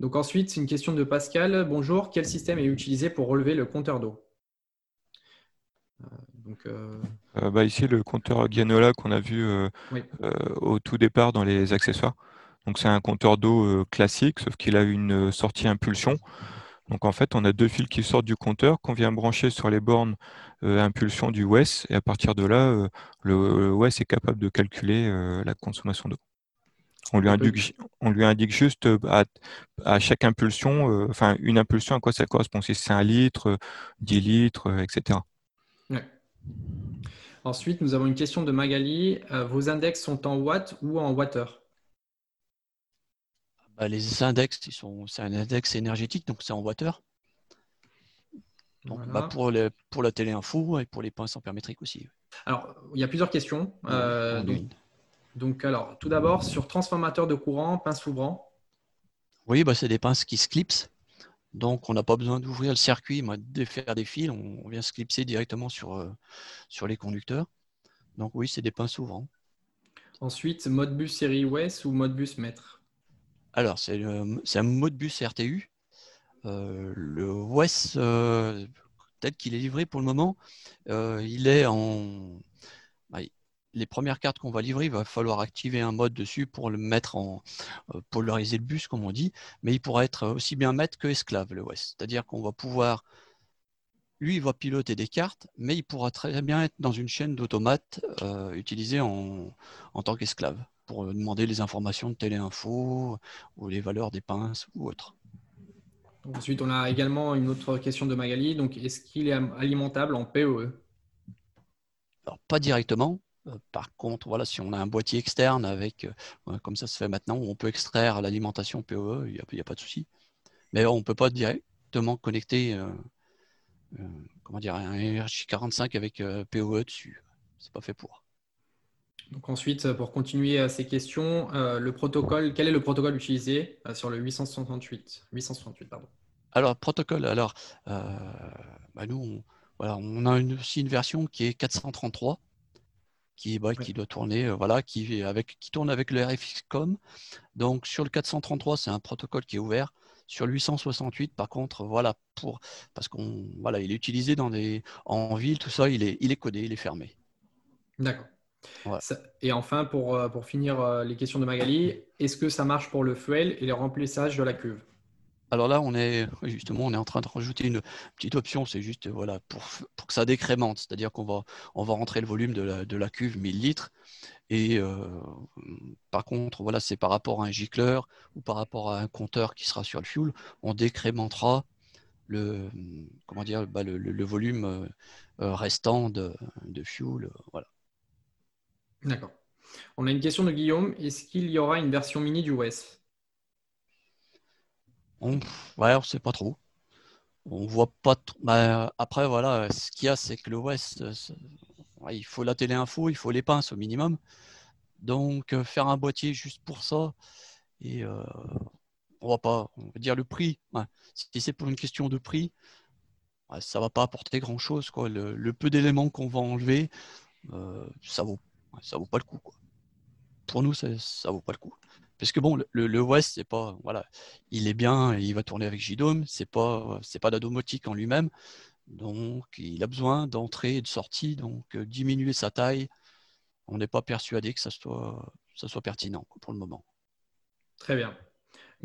[SPEAKER 1] Donc ensuite, c'est une question de Pascal. Bonjour, quel système est utilisé pour relever le compteur d'eau?
[SPEAKER 3] Donc, bah ici, le compteur Gianola qu'on a vu au tout départ dans les accessoires. Donc c'est un compteur d'eau classique, sauf qu'il a une sortie impulsion. Donc en fait, on a deux fils qui sortent du compteur qu'on vient brancher sur les bornes euh, impulsion du WES et à partir de là, euh, le, WES est capable de calculer euh, la consommation d'eau. On lui, indique, on lui indique juste à, chaque impulsion, enfin une impulsion à quoi ça correspond, si c'est un litre, 10 litres, etc.
[SPEAKER 1] Ensuite, nous avons une question de Magali. vos index sont en watts ou en wattheure
[SPEAKER 4] bah, les index, c'est un index énergétique, donc c'est en. Donc, bah, pour, pour la télé info et pour les pinces ampérométriques aussi.
[SPEAKER 1] Alors, il y a plusieurs questions. Euh, donc, alors, tout d'abord, sur transformateur de courant, pince ouvrant.
[SPEAKER 4] Oui, bah, c'est des pinces qui se clipsent. Donc, on n'a pas besoin d'ouvrir le circuit, de faire des fils. On vient se clipser directement sur, euh, sur les conducteurs. Donc, oui, c'est des pinces ouvrants.
[SPEAKER 1] Ensuite, Modbus série OS ou Modbus mètre?
[SPEAKER 4] Alors, c'est un Modbus RTU. Euh, le OS, euh, tel qu'il est livré pour le moment, il est en les premières cartes qu'on va livrer, il va falloir activer un mode dessus pour le mettre en euh, polariser le bus, comme on dit, mais il pourra être aussi bien maître que esclave, le West. C'est-à-dire qu'on va pouvoir, lui, il va piloter des cartes, mais il pourra très bien être dans une chaîne d'automates euh, utilisée en, tant qu'esclave pour euh, demander les informations de téléinfo ou les valeurs des pinces ou autres.
[SPEAKER 1] Ensuite, on a également une autre question de Magali. Donc, est-ce qu'il est alimentable en PoE
[SPEAKER 4] Alors, pas directement, euh, par contre, voilà, si on a un boîtier externe avec, euh, comme ça se fait maintenant, où on peut extraire l'alimentation PoE, il n'y a, pas de souci. Mais on ne peut pas directement connecter euh, comment dire, un RJ45 avec PoE dessus. C'est pas fait pour.
[SPEAKER 1] Donc ensuite, pour continuer ces questions, le protocole, quel est le protocole utilisé sur le 868 868 pardon.
[SPEAKER 4] Alors, protocole, alors, bah, nous, on, voilà, on a aussi une version qui est 433 qui, qui doit tourner, euh, voilà, qui, avec, qui tourne avec le RFXCOM. Donc sur le 433, c'est un protocole qui est ouvert. Sur le 868, par contre, voilà, pour, parce qu'on voilà, il est utilisé dans des, en ville, tout ça, il est, il est codé, il est fermé.
[SPEAKER 1] D'accord. Et enfin, pour, euh, pour finir euh, les questions de Magali, est-ce que ça marche pour le fuel et le remplissage de la cuve?
[SPEAKER 4] Alors là, on est justement, on est en train de rajouter une petite option, c'est juste voilà pour, pour que ça décrémente, c'est-à-dire qu'on va on va rentrer le volume de la, de la cuve 1000 litres et euh, par contre voilà c'est par rapport à un gicleur ou par rapport à un compteur qui sera sur le fuel, on décrémentera le comment dire bah, le, volume restant de, de fuel, voilà.
[SPEAKER 1] D'accord. On a une question de Guillaume. Est-ce qu'il y aura une version mini du OS
[SPEAKER 4] on, ouais, on sait pas trop. On voit pas trop. Bah, après, voilà, ce qu'il y a, c'est que le West, euh, il faut la télé-info, il faut les pinces au minimum. Donc, euh, faire un boîtier juste pour ça, et euh, on va pas, on va dire le prix. Si c'est pour une question de prix, ça va pas apporter grand chose. Le, peu d'éléments qu'on va enlever, ça vaut, ça vaut pas le coup. Pour nous, ça, ça vaut pas le coup. Parce que bon, le, West, c'est pas, voilà, il est bien, il va tourner avec JDOM, c'est pas, c'est pas la en lui-même, donc il a besoin d'entrée et de sortie, donc euh, diminuer sa taille, on n'est pas persuadé que ça soit pertinent pour le moment.
[SPEAKER 1] Très bien.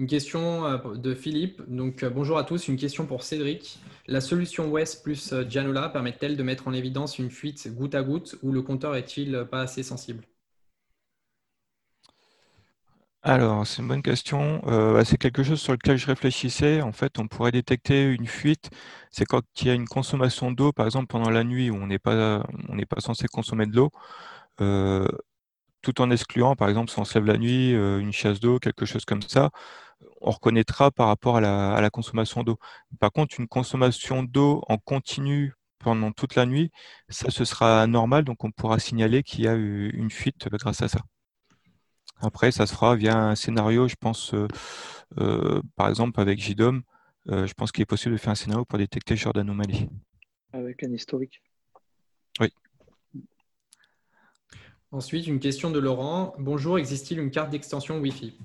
[SPEAKER 1] Une question euh, de Philippe. Donc, euh, bonjour à tous. Une question pour Cédric. La solution West plus Gianola permet-elle de mettre en évidence une fuite goutte à goutte ou le compteur est-il pas assez sensible?
[SPEAKER 3] Alors, c'est une bonne question. Euh, bah, c'est quelque chose sur lequel je réfléchissais. En fait, on pourrait détecter une fuite. C'est quand il y a une consommation d'eau, par exemple pendant la nuit où on n'est pas, censé consommer de l'eau, euh, tout en excluant, par exemple, si on se lève la nuit, euh, une chasse d'eau, quelque chose comme ça, on reconnaîtra par rapport à la, à la consommation d'eau. Par contre, une consommation d'eau en continu pendant toute la nuit, ça, ce sera normal, donc on pourra signaler qu'il y a eu une fuite grâce à ça. Après, ça se fera via un scénario, je pense, euh, euh, par exemple avec JDOM, euh, je pense qu'il est possible de faire un scénario pour détecter ce genre d'anomalie.
[SPEAKER 2] Avec un historique.
[SPEAKER 3] Oui.
[SPEAKER 1] Ensuite, une question de Laurent. Bonjour, existe-t-il une carte d'extension Wi-Fi?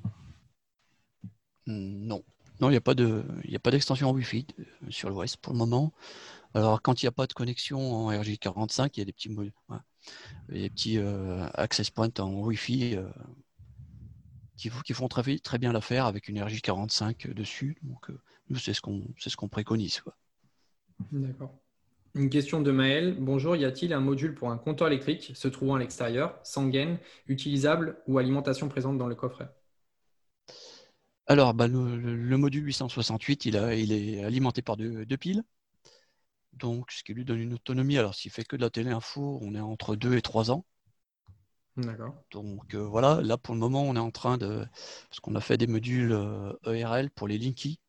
[SPEAKER 4] Non. Non, il n'y a pas d'extension Wi-Fi sur l'OS pour le moment. Alors, quand il n'y a pas de connexion en RJ45, il y a des petits, des petits access points en Wi-Fi qui, qui font très, bien l'affaire avec une RJ45 dessus. Donc, euh, nous, c'est ce qu'on préconise.
[SPEAKER 1] D'accord. Une question de Maël. Bonjour, y a-t-il un module pour un compteur électrique se trouvant à l'extérieur, sans gain, utilisable ou alimentation présente dans le coffret?
[SPEAKER 4] Alors, bah, le, module 868, il, a, il est alimenté par deux, deux, piles. Donc, ce qui lui donne une autonomie. Alors, s'il fait que de la télé-info, on est entre 2 et 3 ans.
[SPEAKER 1] D'accord.
[SPEAKER 4] Donc euh, voilà, là pour le moment, on est en train de. Parce qu'on a fait des modules ERL euh, e pour les Linky.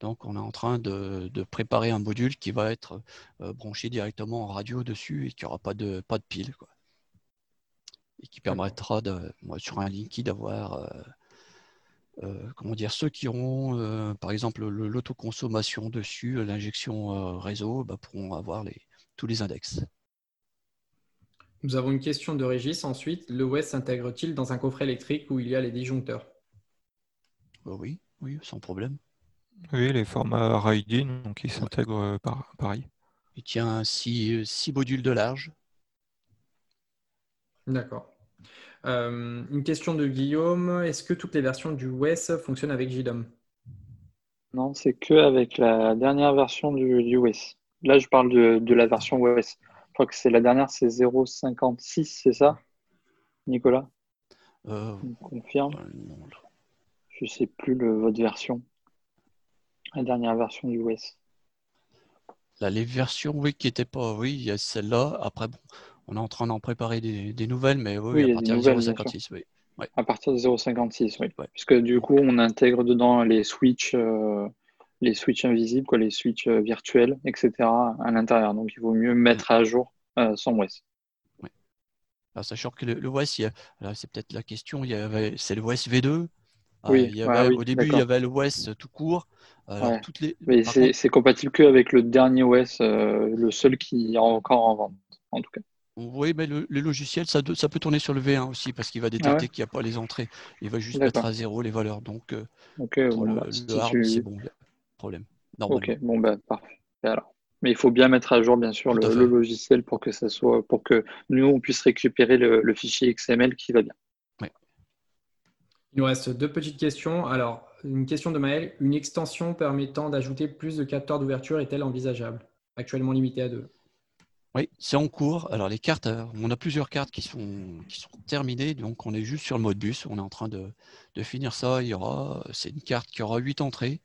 [SPEAKER 4] Donc, on est en train de, préparer un module qui va être euh, branché directement en radio dessus et qui n'aura pas de, pas de pile. Et qui permettra, de, sur un Linky, d'avoir comment dire, ceux qui auront, par exemple, l'autoconsommation dessus, l'injection réseau, bah, pourront avoir les, tous les index.
[SPEAKER 1] Nous avons une question de Régis ensuite. Le OS s'intègre-t-il dans un coffret électrique où il y a les disjoncteurs?
[SPEAKER 4] Oui, oui, sans problème.
[SPEAKER 3] Oui, les formats RAID donc ils s'intègrent euh, par, pareil.
[SPEAKER 4] Il tient 6 modules de large.
[SPEAKER 1] D'accord. Euh, une question de Guillaume. Est-ce que toutes les versions du OS fonctionnent avec JDOM
[SPEAKER 2] Non, c'est que avec la dernière version du, OS. Là, je parle de, la version OS. Je crois que c'est la dernière, c'est 0.56, c'est ça Nicolas?
[SPEAKER 4] Euh,
[SPEAKER 2] confirme Je ne sais plus le, votre version. La dernière version du OS.
[SPEAKER 4] Là, les versions, oui, qui n'étaient pas, oui, il y a celle-là. Après, bon, on est en train d'en préparer des, nouvelles, mais oui, à partir de 0.56, oui.
[SPEAKER 2] À partir de 0.56, oui. Puisque du coup, on intègre dedans les switches, euh, les switches invisibles, quoi, les switches euh, virtuels, etc. à l'intérieur. Donc, il vaut mieux mettre à jour euh, son OS.
[SPEAKER 4] sachant que le, OS, c'est peut-être la question, c'est le OS V2. Ah, oui, au début, il y avait l'OS tout court. toutes les...
[SPEAKER 2] Mais c'est compatible que avec le dernier OS, le seul qui est encore en vente, en tout cas.
[SPEAKER 4] Oui, mais le, logiciel, ça, ça, peut tourner sur le V1 aussi parce qu'il va détecter ah qu'il n'y a pas les entrées. Il va juste mettre à zéro les valeurs. Donc, euh, le, bah, c'est bon, problème.
[SPEAKER 2] Ok, bon, bah, parfait. Alors. Mais il faut bien mettre à jour, bien sûr, le, logiciel pour que ça soit, pour que nous, on puisse récupérer le, fichier XML qui va bien.
[SPEAKER 1] Il nous reste deux petites questions. Alors, une question de Maël. Une extension permettant d'ajouter plus de capteurs d'ouverture est-elle envisageable? Actuellement limitée à deux.
[SPEAKER 4] Oui, c'est en cours. Alors les cartes, euh, on a plusieurs cartes qui sont, terminées, donc on est juste sur le mode bus. On est en train de, finir ça. Il y aura, c'est une carte qui aura 8 entrées,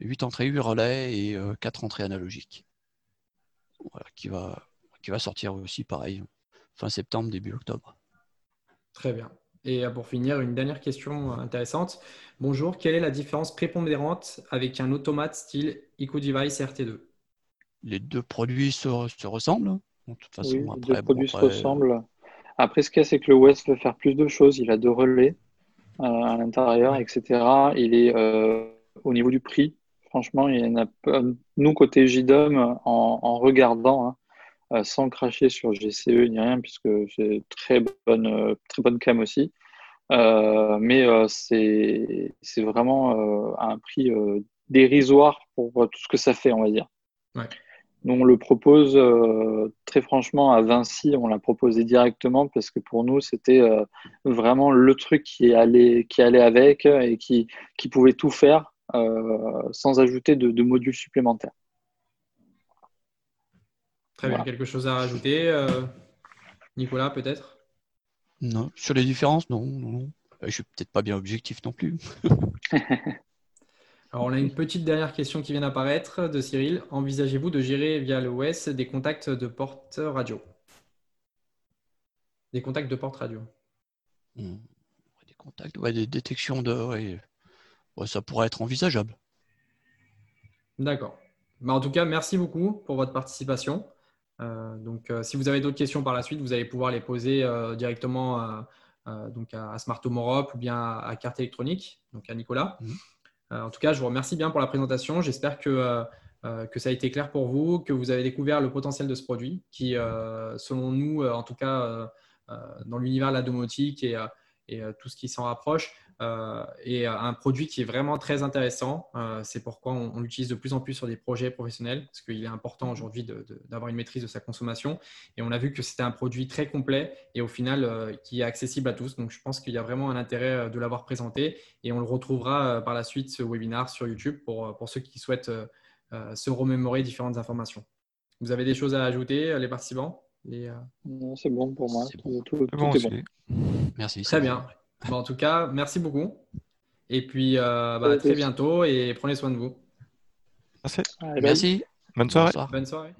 [SPEAKER 4] 8 entrées, 8 relais et 4 euh, entrées analogiques. qui va, qui va sortir aussi pareil, fin septembre, début octobre.
[SPEAKER 1] Très bien. Et euh, pour finir, une dernière question intéressante. Bonjour, quelle est la différence prépondérante avec un automate style EcoDevice RT2
[SPEAKER 4] les deux produits se, ressemblent. De toute façon,
[SPEAKER 2] oui, les deux produits se ressemblent. Après, ce qu'il y a, c'est que le West veut faire plus de choses. Il a deux relais euh, à l'intérieur, etc. Il est euh, au niveau du prix. Franchement, il y en a nous côté JDOM, en, regardant, hein, euh, sans cracher sur GCE ni rien, puisque c'est très bonne, très bonne cam aussi. mais c'est vraiment un prix dérisoire pour tout ce que ça fait, on va dire.
[SPEAKER 1] Ouais.
[SPEAKER 2] Nous, on le propose euh, très franchement à Vinci, on l'a proposé directement parce que pour nous, c'était euh, vraiment le truc qui allait, qui allait avec et qui, qui pouvait tout faire euh, sans ajouter de, modules supplémentaires.
[SPEAKER 1] Très bien, quelque chose à rajouter Nicolas, peut-être?
[SPEAKER 4] Non, sur les différences, non. non. Je ne suis peut-être pas bien objectif non plus.
[SPEAKER 1] Alors, on a une petite dernière question qui vient d'apparaître de Cyril. Envisagez-vous de gérer via l'OS des contacts de porte radio? Des contacts de porte radio
[SPEAKER 4] hmm. Des contacts, ouais, des détections de. ça pourrait être envisageable.
[SPEAKER 1] D'accord. Bah, en tout cas, merci beaucoup pour votre participation. Euh, donc, euh, si vous avez d'autres questions par la suite, vous allez pouvoir les poser euh, directement donc à Smart Home Europe ou bien à, Carte Électronique, donc à Nicolas. Hmm. Euh, en tout cas, je vous remercie bien pour la présentation. J'espère que, euh, euh, que ça a été clair pour vous, que vous avez découvert le potentiel de ce produit qui, selon nous, en tout cas dans l'univers de la domotique et, et tout ce qui s'en rapproche, et un produit qui est vraiment très intéressant. Euh, c'est pourquoi on, l'utilise de plus en plus sur des projets professionnels, parce qu'il est important aujourd'hui d'avoir une maîtrise de sa consommation. Et on a vu que c'était un produit très complet et au final euh, qui est accessible à tous. Donc je pense qu'il y a vraiment un intérêt de l'avoir présenté et on le retrouvera par la suite, ce webinaire sur YouTube pour, pour ceux qui souhaitent se remémorer différentes informations. Vous avez des choses à ajouter, les participants?
[SPEAKER 2] Non, c'est bon pour moi. Tout,
[SPEAKER 3] est bon.
[SPEAKER 4] Merci.
[SPEAKER 1] Très bien en tout cas, merci beaucoup. Et puis, euh, bah, à très bientôt et prenez soin de vous.
[SPEAKER 3] Merci.
[SPEAKER 4] Merci.
[SPEAKER 3] Bonne soirée.
[SPEAKER 1] Bonne soirée.